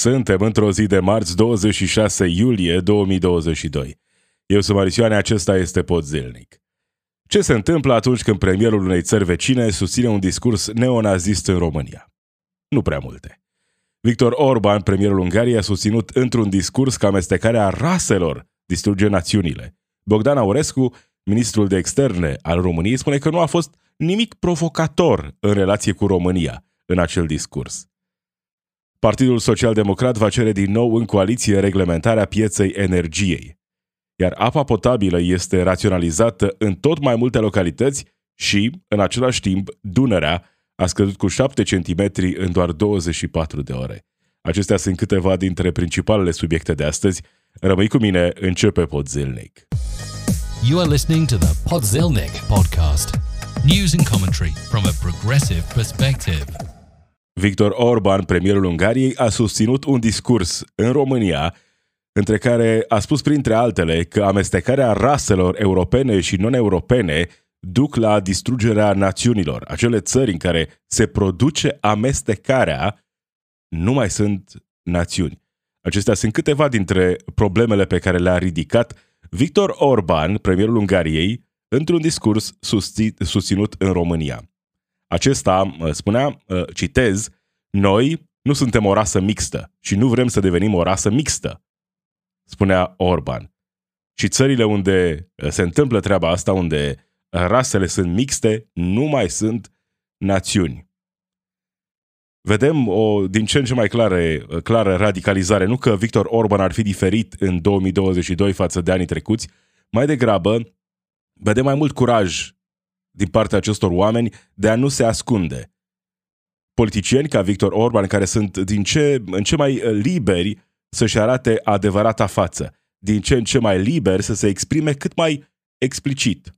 Suntem într-o zi de marți 26 iulie 2022. Eu sunt Marisioane, acesta este Pod Zilnic. Ce se întâmplă atunci când premierul unei țări vecine susține un discurs neonazist în România? Nu prea multe. Victor Orban, premierul Ungariei, a susținut într-un discurs că amestecarea raselor distruge națiunile. Bogdan Aurescu, ministrul de externe al României, spune că nu a fost nimic provocator în relație cu România în acel discurs. Partidul Social Democrat va cere din nou în coaliție reglementarea pieței energiei. Iar apa potabilă este raționalizată în tot mai multe localități și, în același timp, Dunărea a scăzut cu 7 cm în doar 24 de ore. Acestea sunt câteva dintre principalele subiecte de astăzi. Rămâi cu mine, începe Podzilnic. You are listening to the Podzilnic podcast. News and commentary from a progressive perspective. Victor Orban, premierul Ungariei, a susținut un discurs în România între care a spus printre altele că amestecarea raselor europene și non-europene duc la distrugerea națiunilor. Acele țări în care se produce amestecarea nu mai sunt națiuni. Acestea sunt câteva dintre problemele pe care le-a ridicat Victor Orban, premierul Ungariei, într-un discurs susținut în România. Acesta spunea, citez, noi nu suntem o rasă mixtă și nu vrem să devenim o rasă mixtă, spunea Orban. Și țările unde se întâmplă treaba asta, unde rasele sunt mixte, nu mai sunt națiuni. Vedem o din ce în ce mai clare, clară radicalizare. Nu că Victor Orban ar fi diferit în 2022 față de anii trecuți, mai degrabă vedem mai mult curaj din partea acestor oameni de a nu se ascunde. Politicieni ca Victor Orban, care sunt din ce în ce mai uh, liberi să-și arate adevărata față, din ce în ce mai liberi să se exprime cât mai explicit.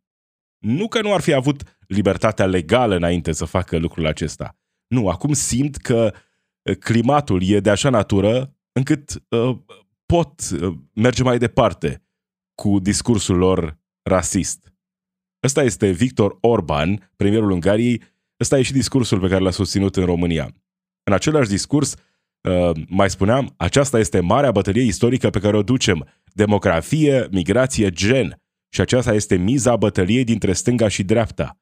Nu că nu ar fi avut libertatea legală înainte să facă lucrul acesta. Nu, acum simt că uh, climatul e de așa natură încât uh, pot uh, merge mai departe cu discursul lor rasist. Ăsta este Victor Orban, premierul Ungariei. Ăsta e și discursul pe care l-a susținut în România. În același discurs, uh, mai spuneam, aceasta este marea bătălie istorică pe care o ducem. Demografie, migrație, gen. Și aceasta este miza bătăliei dintre stânga și dreapta.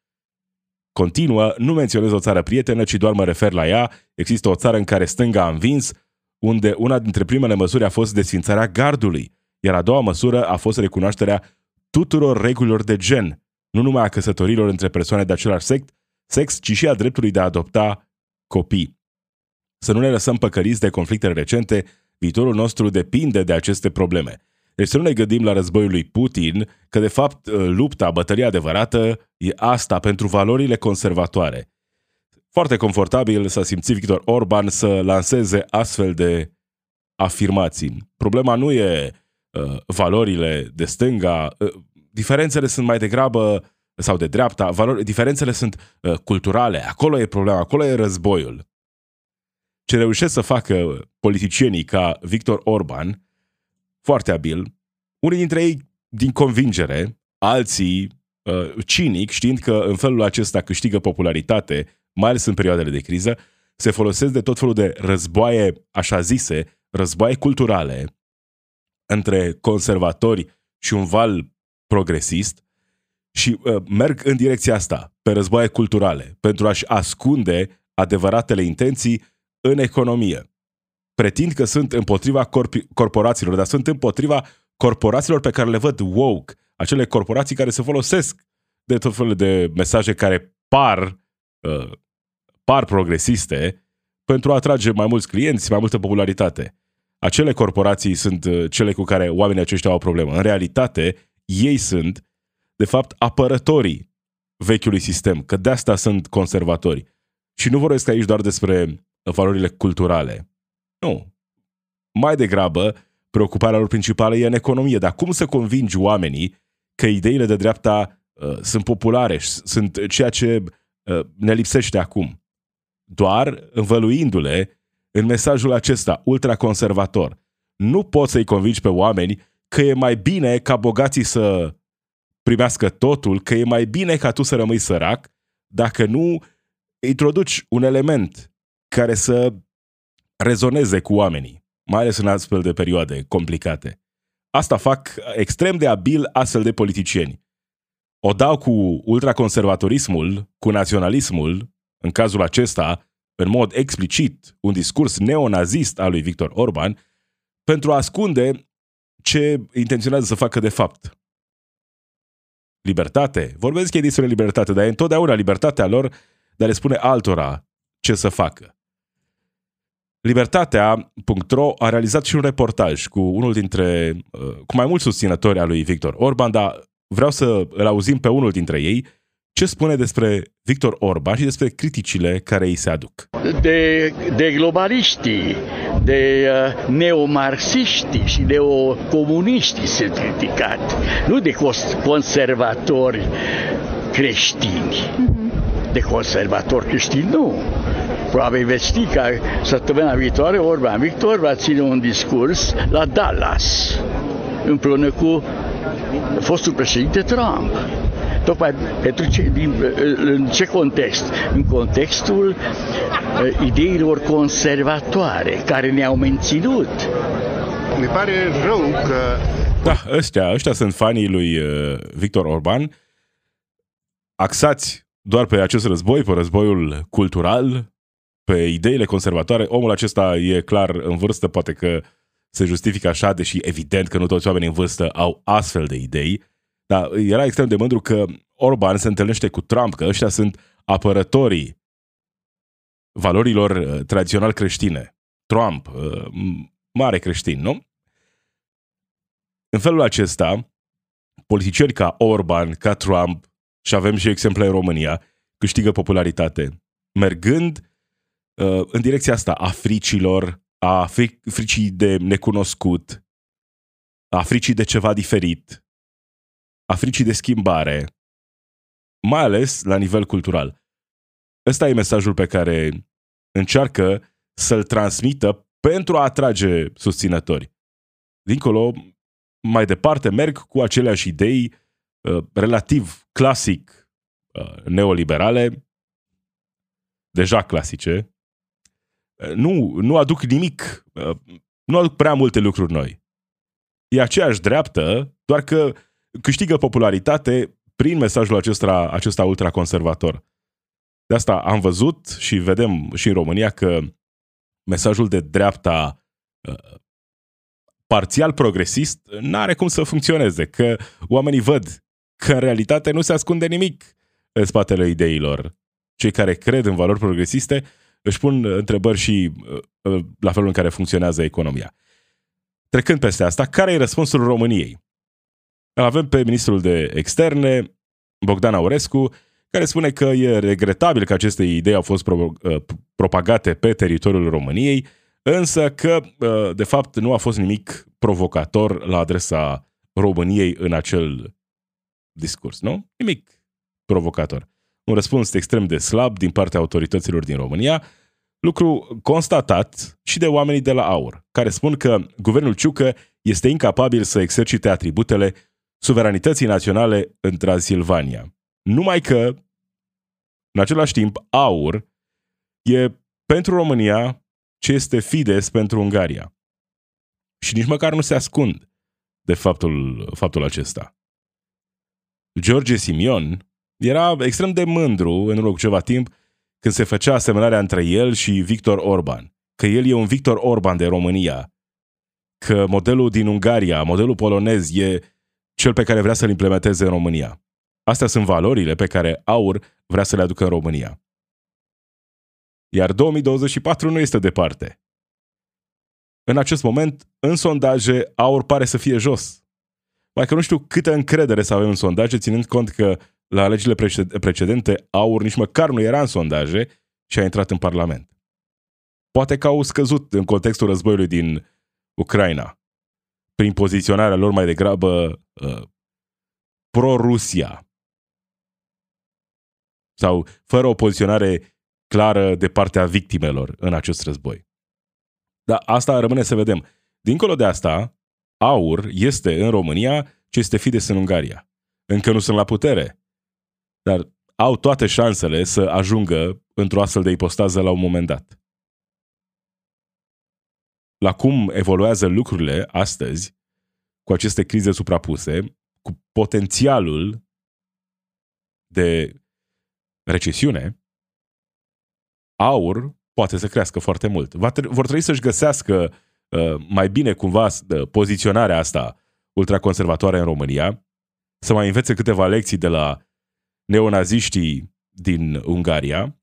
Continuă, nu menționez o țară prietenă, ci doar mă refer la ea. Există o țară în care stânga a învins, unde una dintre primele măsuri a fost desfințarea gardului, iar a doua măsură a fost recunoașterea tuturor regulilor de gen, nu numai a căsătorilor între persoane de același sex, sex, ci și a dreptului de a adopta copii. Să nu ne lăsăm păcăliți de conflictele recente, viitorul nostru depinde de aceste probleme. Deci să nu ne gândim la războiul lui Putin, că de fapt lupta, bătălia adevărată, e asta pentru valorile conservatoare. Foarte confortabil s-a simțit Victor Orban să lanseze astfel de afirmații. Problema nu e uh, valorile de stânga, uh, diferențele sunt mai degrabă, sau de dreapta, valori, diferențele sunt uh, culturale. Acolo e problema, acolo e războiul. Ce reușesc să facă politicienii ca Victor Orban, foarte abil, unii dintre ei din convingere, alții uh, cinic, știind că în felul acesta câștigă popularitate, mai ales în perioadele de criză, se folosesc de tot felul de războaie, așa zise, războaie culturale între conservatori și un val progresist și uh, merg în direcția asta, pe războaie culturale, pentru a-și ascunde adevăratele intenții în economie. Pretind că sunt împotriva corp- corporațiilor, dar sunt împotriva corporațiilor pe care le văd woke, acele corporații care se folosesc de tot felul de mesaje care par, uh, par progresiste pentru a atrage mai mulți clienți, mai multă popularitate. Acele corporații sunt uh, cele cu care oamenii aceștia au o problemă. În realitate, ei sunt, de fapt, apărătorii vechiului sistem, că de asta sunt conservatori. Și nu vorbesc aici doar despre valorile culturale. Nu. Mai degrabă, preocuparea lor principală e în economie. Dar cum să convingi oamenii că ideile de dreapta uh, sunt populare, sunt ceea ce uh, ne lipsește acum? Doar învăluindu-le în mesajul acesta ultraconservator. Nu poți să-i convingi pe oameni că e mai bine ca bogații să primească totul, că e mai bine ca tu să rămâi sărac, dacă nu introduci un element care să rezoneze cu oamenii. mai ales în astfel de perioade complicate. Asta fac extrem de abil astfel de politicieni. O dau cu ultraconservatorismul, cu naționalismul, în cazul acesta, în mod explicit, un discurs neonazist al lui Victor Orban, pentru a ascunde ce intenționează să facă de fapt. Libertate? Vorbesc ei despre libertate, dar e întotdeauna libertatea lor de a le spune altora ce să facă. Libertatea.ro a realizat și un reportaj cu unul dintre, uh, cu mai mulți susținători al lui Victor Orban, dar vreau să îl auzim pe unul dintre ei ce spune despre Victor Orban și despre criticile care îi se aduc. De, de globaliștii, de uh, neomarxiștii și de o comuniștii sunt criticat, nu de conservatori creștini. Mm-hmm. De conservatori creștini nu. Probabil veți ști că săptămâna viitoare Orban Victor va ține un discurs la Dallas împreună cu fostul președinte Trump. Tocmai pentru ce, din, în ce context? În contextul uh, ideilor conservatoare care ne-au menținut. Mi pare rău că... Da, ăștia, ăștia sunt fanii lui uh, Victor Orban, axați doar pe acest război, pe războiul cultural, pe ideile conservatoare. Omul acesta e clar în vârstă, poate că se justifică așa, deși evident că nu toți oamenii în vârstă au astfel de idei. Dar era extrem de mândru că Orban se întâlnește cu Trump, că ăștia sunt apărătorii valorilor uh, tradițional creștine. Trump, uh, mare creștin, nu? În felul acesta, politicieni ca Orban, ca Trump, și avem și exemple în România, câștigă popularitate, mergând uh, în direcția asta a fricilor, a fricii de necunoscut, a fricii de ceva diferit, a fricii de schimbare, mai ales la nivel cultural. Ăsta e mesajul pe care încearcă să-l transmită pentru a atrage susținători. Dincolo, mai departe, merg cu aceleași idei uh, relativ clasic uh, neoliberale, deja clasice. Uh, nu, nu aduc nimic, uh, nu aduc prea multe lucruri noi. E aceeași dreaptă, doar că câștigă popularitate prin mesajul acesta, acesta ultraconservator. De asta am văzut și vedem și în România că mesajul de dreapta uh, parțial progresist nu are cum să funcționeze, că oamenii văd că în realitate nu se ascunde nimic în spatele ideilor. Cei care cred în valori progresiste își pun întrebări și uh, la felul în care funcționează economia. Trecând peste asta, care e răspunsul României? Îl avem pe ministrul de externe, Bogdan Aurescu, care spune că e regretabil că aceste idei au fost pro- uh, propagate pe teritoriul României, însă că, uh, de fapt, nu a fost nimic provocator la adresa României în acel discurs, nu? Nimic provocator. Un răspuns extrem de slab din partea autorităților din România, lucru constatat și de oamenii de la AUR, care spun că guvernul Ciucă este incapabil să exercite atributele suveranității naționale în Transilvania. Numai că, în același timp, aur e pentru România ce este Fides pentru Ungaria. Și nici măcar nu se ascund de faptul, faptul acesta. George Simion era extrem de mândru în urmă cu ceva timp când se făcea asemănarea între el și Victor Orban. Că el e un Victor Orban de România. Că modelul din Ungaria, modelul polonez, e cel pe care vrea să-l implementeze în România. Astea sunt valorile pe care AUR vrea să le aducă în România. Iar 2024 nu este departe. În acest moment, în sondaje, AUR pare să fie jos. Mai că nu știu câtă încredere să avem în sondaje, ținând cont că la alegerile precedente AUR nici măcar nu era în sondaje și a intrat în Parlament. Poate că au scăzut în contextul războiului din Ucraina prin poziționarea lor mai degrabă uh, pro-Rusia. Sau fără o poziționare clară de partea victimelor în acest război. Dar asta rămâne să vedem. Dincolo de asta, AUR este în România ce este Fides în Ungaria. Încă nu sunt la putere, dar au toate șansele să ajungă într-o astfel de ipostază la un moment dat. La cum evoluează lucrurile astăzi, cu aceste crize suprapuse, cu potențialul de recesiune, aur poate să crească foarte mult. Va tre- vor trebui să-și găsească uh, mai bine cumva uh, poziționarea asta ultraconservatoare în România, să mai învețe câteva lecții de la neonaziștii din Ungaria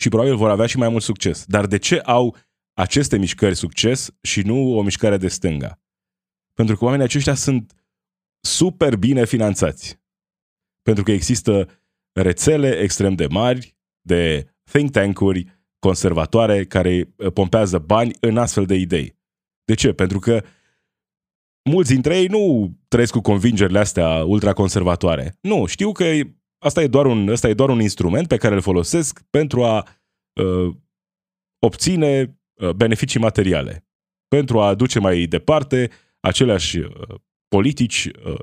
și probabil vor avea și mai mult succes. Dar de ce au aceste mișcări succes și nu o mișcare de stânga? Pentru că oamenii aceștia sunt super bine finanțați. Pentru că există rețele extrem de mari de think tank-uri conservatoare care pompează bani în astfel de idei. De ce? Pentru că mulți dintre ei nu trăiesc cu convingerile astea ultraconservatoare. Nu, știu că asta e doar un, asta e doar un instrument pe care îl folosesc pentru a uh, obține uh, beneficii materiale, pentru a aduce mai departe aceleași uh, politici uh,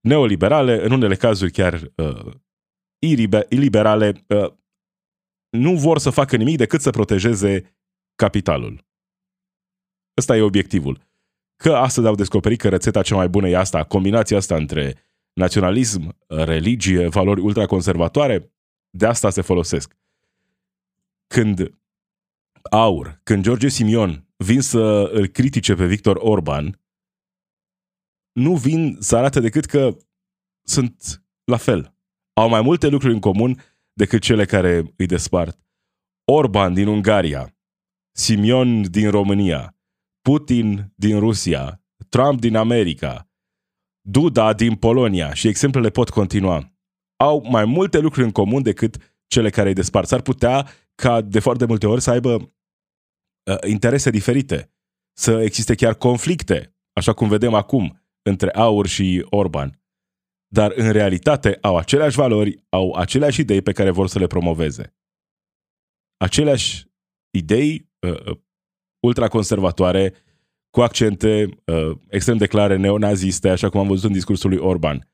neoliberale, în unele cazuri chiar uh, iliberale, uh, nu vor să facă nimic decât să protejeze capitalul. Ăsta e obiectivul. Că astăzi au descoperit că rețeta cea mai bună e asta, combinația asta între naționalism, religie, valori ultraconservatoare, de asta se folosesc. Când Aur, când George Simion vin să îl critique pe Victor Orban, nu vin să arate decât că sunt la fel. Au mai multe lucruri în comun decât cele care îi despart. Orban din Ungaria, Simion din România, Putin din Rusia, Trump din America, Duda din Polonia și exemplele pot continua. Au mai multe lucruri în comun decât cele care îi despart. S-ar putea ca de foarte multe ori să aibă uh, interese diferite, să existe chiar conflicte, așa cum vedem acum, între Aur și Orban. Dar în realitate au aceleași valori, au aceleași idei pe care vor să le promoveze. Aceleași idei uh, uh ultraconservatoare, cu accente uh, extrem de clare neonaziste, așa cum am văzut în discursul lui Orban.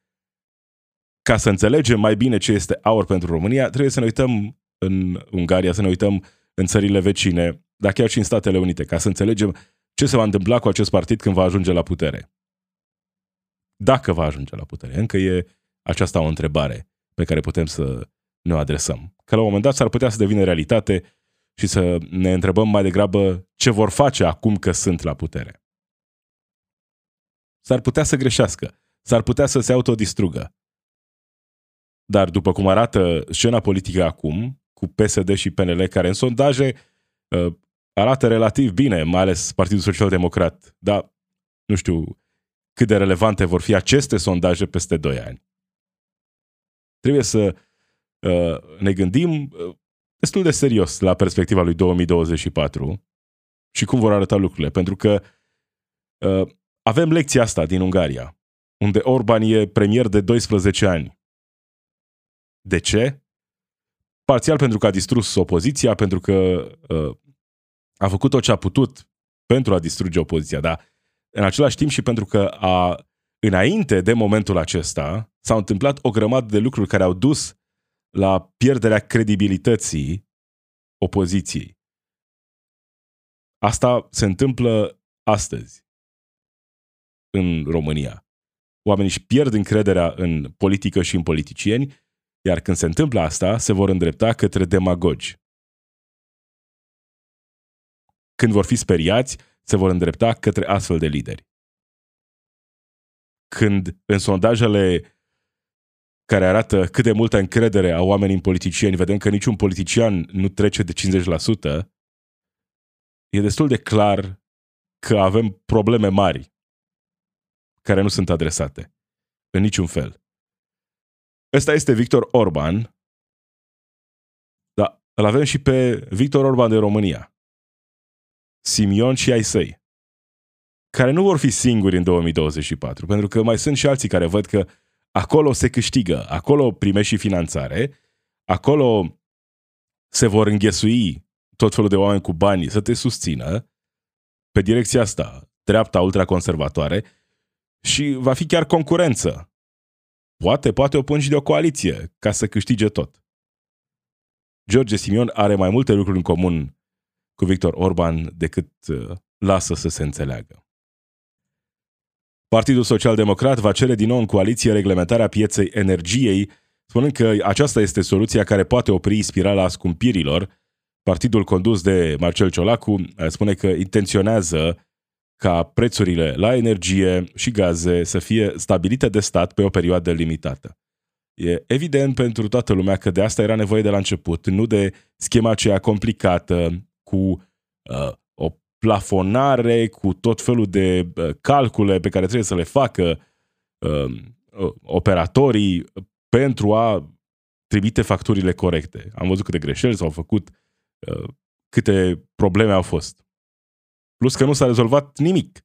Ca să înțelegem mai bine ce este aur pentru România, trebuie să ne uităm în Ungaria, să ne uităm în țările vecine, dar chiar și în Statele Unite, ca să înțelegem ce se va întâmpla cu acest partid când va ajunge la putere. Dacă va ajunge la putere. Încă e aceasta o întrebare pe care putem să ne o adresăm. Că la un moment dat s-ar putea să devină realitate și să ne întrebăm mai degrabă ce vor face acum că sunt la putere. S-ar putea să greșească, s-ar putea să se autodistrugă. Dar după cum arată scena politică acum, cu PSD și PNL, care în sondaje uh, arată relativ bine, mai ales Partidul Social Democrat, dar nu știu cât de relevante vor fi aceste sondaje peste 2 ani. Trebuie să uh, ne gândim uh, destul de serios la perspectiva lui 2024 și cum vor arăta lucrurile. Pentru că uh, avem lecția asta din Ungaria, unde Orban e premier de 12 ani. De ce? Parțial pentru că a distrus opoziția, pentru că uh, a făcut tot ce a putut pentru a distruge opoziția, dar în același timp și pentru că a, înainte de momentul acesta s-au întâmplat o grămadă de lucruri care au dus la pierderea credibilității opoziției. Asta se întâmplă astăzi în România. Oamenii își pierd încrederea în politică și în politicieni, iar când se întâmplă asta, se vor îndrepta către demagogi. Când vor fi speriați, se vor îndrepta către astfel de lideri. Când în sondajele care arată cât de multă încredere au oamenii în politicieni, vedem că niciun politician nu trece de 50%, e destul de clar că avem probleme mari care nu sunt adresate. În niciun fel. Ăsta este Victor Orban, dar îl avem și pe Victor Orban de România. Simion și ai săi. Care nu vor fi singuri în 2024, pentru că mai sunt și alții care văd că acolo se câștigă, acolo primești și finanțare, acolo se vor înghesui tot felul de oameni cu bani să te susțină pe direcția asta, dreapta ultraconservatoare, și va fi chiar concurență. Poate, poate o pun și de o coaliție ca să câștige tot. George Simion are mai multe lucruri în comun cu Victor Orban decât uh, lasă să se înțeleagă. Partidul Social Democrat va cere din nou în coaliție reglementarea pieței energiei, spunând că aceasta este soluția care poate opri spirala scumpirilor. Partidul condus de Marcel Ciolacu eh, spune că intenționează ca prețurile la energie și gaze să fie stabilite de stat pe o perioadă limitată. E evident pentru toată lumea că de asta era nevoie de la început, nu de schema aceea complicată cu uh, o plafonare, cu tot felul de uh, calcule pe care trebuie să le facă uh, operatorii pentru a trimite facturile corecte. Am văzut câte greșeli s-au făcut, uh, câte probleme au fost. Plus că nu s-a rezolvat nimic.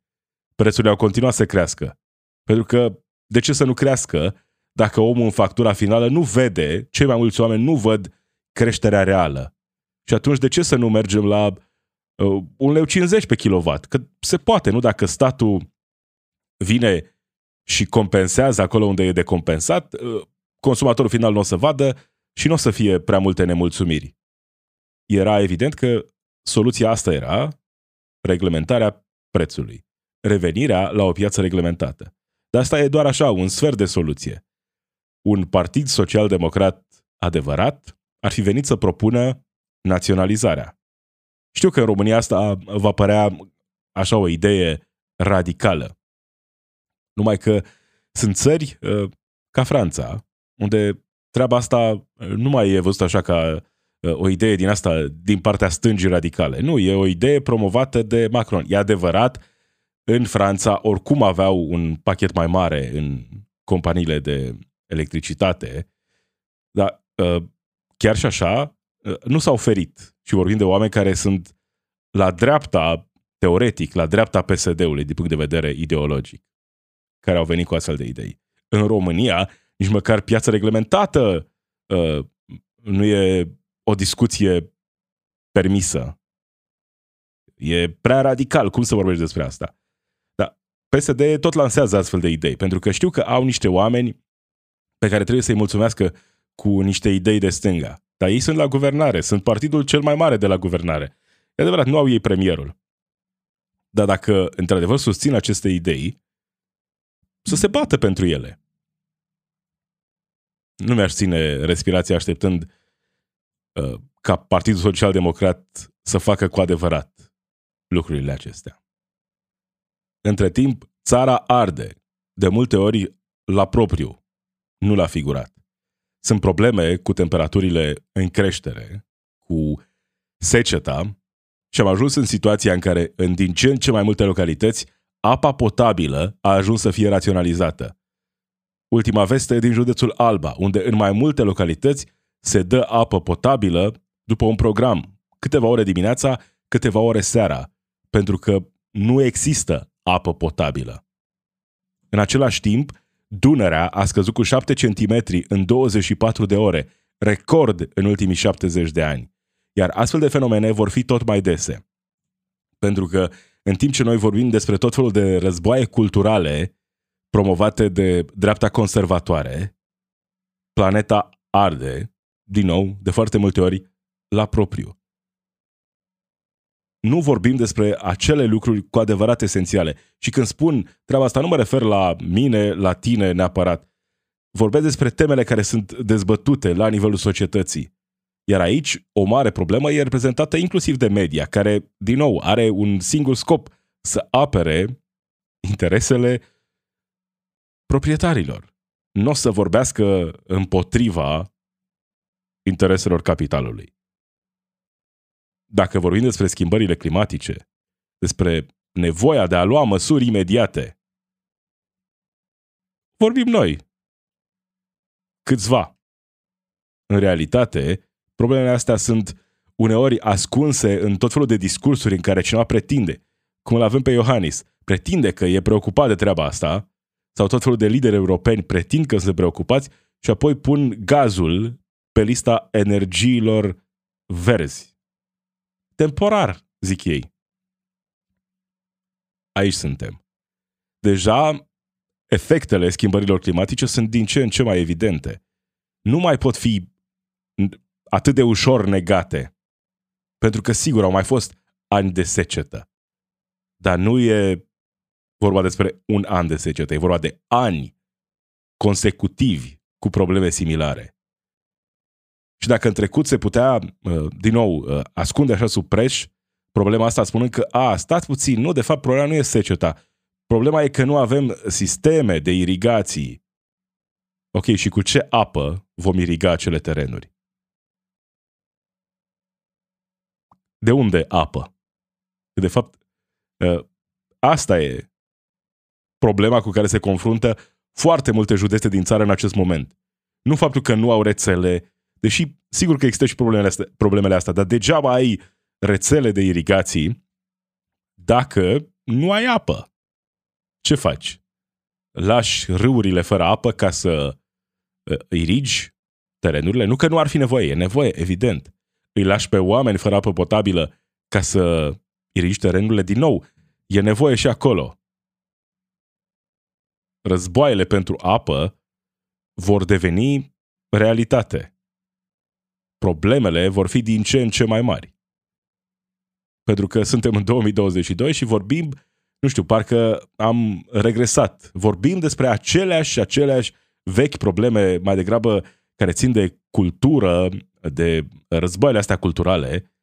Prețurile au continuat să crească. Pentru că de ce să nu crească dacă omul în factura finală nu vede, cei mai mulți oameni nu văd creșterea reală. Și atunci de ce să nu mergem la uh, 1,50 leu pe kilowatt? Că se poate, nu? Dacă statul vine și compensează acolo unde e de compensat, uh, consumatorul final nu o să vadă și nu o să fie prea multe nemulțumiri. Era evident că soluția asta era reglementarea prețului, revenirea la o piață reglementată. Dar asta e doar așa, un sfert de soluție un partid social-democrat adevărat ar fi venit să propună naționalizarea. Știu că în România asta va părea așa o idee radicală. Numai că sunt țări uh, ca Franța, unde treaba asta uh, nu mai e văzută așa ca uh, o idee din asta, din partea stângii radicale. Nu, e o idee promovată de Macron. E adevărat, în Franța oricum aveau un pachet mai mare în companiile de electricitate, dar uh, chiar și așa uh, nu s-au oferit. Și vorbim de oameni care sunt la dreapta, teoretic, la dreapta PSD-ului din punct de vedere ideologic, care au venit cu astfel de idei. În România, nici măcar piața reglementată uh, nu e o discuție permisă. E prea radical. Cum să vorbești despre asta? Dar PSD tot lansează astfel de idei, pentru că știu că au niște oameni pe care trebuie să-i mulțumească cu niște idei de stânga. Dar ei sunt la guvernare, sunt partidul cel mai mare de la guvernare. E adevărat, nu au ei premierul. Dar dacă într-adevăr susțin aceste idei, să se bată pentru ele. Nu mi-aș ține respirația așteptând uh, ca Partidul Social Democrat să facă cu adevărat lucrurile acestea. Între timp, țara arde, de multe ori la propriu, nu l-a figurat. Sunt probleme cu temperaturile în creștere, cu seceta și am ajuns în situația în care, în din ce în ce mai multe localități, apa potabilă a ajuns să fie raționalizată. Ultima veste e din județul Alba, unde în mai multe localități se dă apă potabilă după un program, câteva ore dimineața, câteva ore seara, pentru că nu există apă potabilă. În același timp, Dunărea a scăzut cu 7 cm în 24 de ore, record în ultimii 70 de ani. Iar astfel de fenomene vor fi tot mai dese. Pentru că în timp ce noi vorbim despre tot felul de războaie culturale promovate de dreapta conservatoare, planeta arde, din nou, de foarte multe ori, la propriu nu vorbim despre acele lucruri cu adevărat esențiale. Și când spun treaba asta, nu mă refer la mine, la tine neapărat. Vorbesc despre temele care sunt dezbătute la nivelul societății. Iar aici, o mare problemă e reprezentată inclusiv de media, care, din nou, are un singur scop, să apere interesele proprietarilor. Nu o să vorbească împotriva intereselor capitalului dacă vorbim despre schimbările climatice, despre nevoia de a lua măsuri imediate, vorbim noi. Câțiva. În realitate, problemele astea sunt uneori ascunse în tot felul de discursuri în care cineva pretinde, cum îl avem pe Iohannis, pretinde că e preocupat de treaba asta, sau tot felul de lideri europeni pretind că sunt preocupați și apoi pun gazul pe lista energiilor verzi temporar, zic ei. Aici suntem. Deja efectele schimbărilor climatice sunt din ce în ce mai evidente. Nu mai pot fi atât de ușor negate. Pentru că, sigur, au mai fost ani de secetă. Dar nu e vorba despre un an de secetă, e vorba de ani consecutivi cu probleme similare. Și dacă în trecut se putea, uh, din nou, uh, ascunde așa sub preș problema asta spunând că, a, stați puțin, nu, de fapt problema nu e seceta. Problema e că nu avem sisteme de irigații. Ok, și cu ce apă vom iriga acele terenuri? De unde apă? De fapt, uh, asta e problema cu care se confruntă foarte multe județe din țară în acest moment. Nu faptul că nu au rețele, deși sigur că există și problemele astea, problemele astea dar degeaba ai rețele de irigații dacă nu ai apă. Ce faci? Lași râurile fără apă ca să uh, irigi terenurile? Nu că nu ar fi nevoie, e nevoie, evident. Îi lași pe oameni fără apă potabilă ca să irigi terenurile din nou. E nevoie și acolo războaiele pentru apă vor deveni realitate. Problemele vor fi din ce în ce mai mari. Pentru că suntem în 2022 și vorbim, nu știu, parcă am regresat. Vorbim despre aceleași și aceleași vechi probleme, mai degrabă care țin de cultură, de războaiele astea culturale,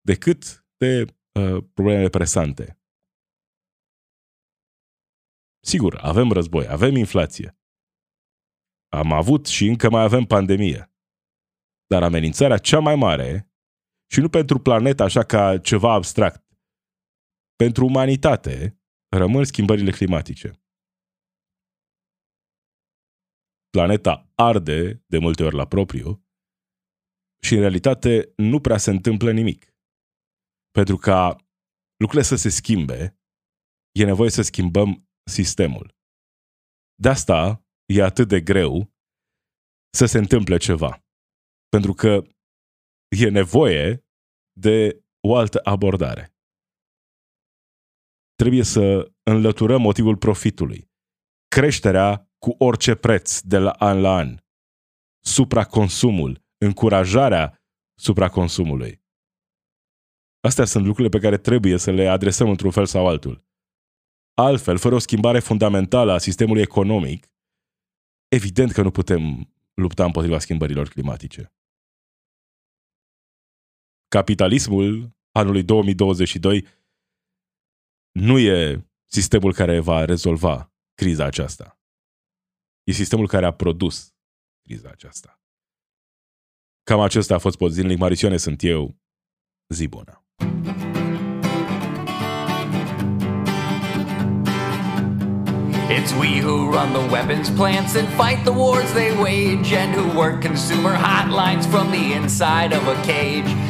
decât de uh, problemele presante. Sigur, avem război, avem inflație. Am avut și încă mai avem pandemie. Dar amenințarea cea mai mare, și nu pentru planetă așa ca ceva abstract, pentru umanitate, rămân schimbările climatice. Planeta arde de multe ori la propriu și în realitate nu prea se întâmplă nimic. Pentru ca lucrurile să se schimbe, e nevoie să schimbăm sistemul. De asta e atât de greu să se întâmple ceva. Pentru că e nevoie de o altă abordare. Trebuie să înlăturăm motivul profitului. Creșterea cu orice preț de la an la an. Supraconsumul, încurajarea supraconsumului. Astea sunt lucrurile pe care trebuie să le adresăm într-un fel sau altul. Altfel, fără o schimbare fundamentală a sistemului economic, evident că nu putem lupta împotriva schimbărilor climatice. Capitalismul anului 2022 nu e sistemul care va rezolva criza aceasta. E sistemul care a produs criza aceasta. Cam acesta a fost pot zilnic. Marisioane sunt eu. Zi bună! It's we who run the weapons plants and fight the wars they wage, and who work consumer hotlines from the inside of a cage.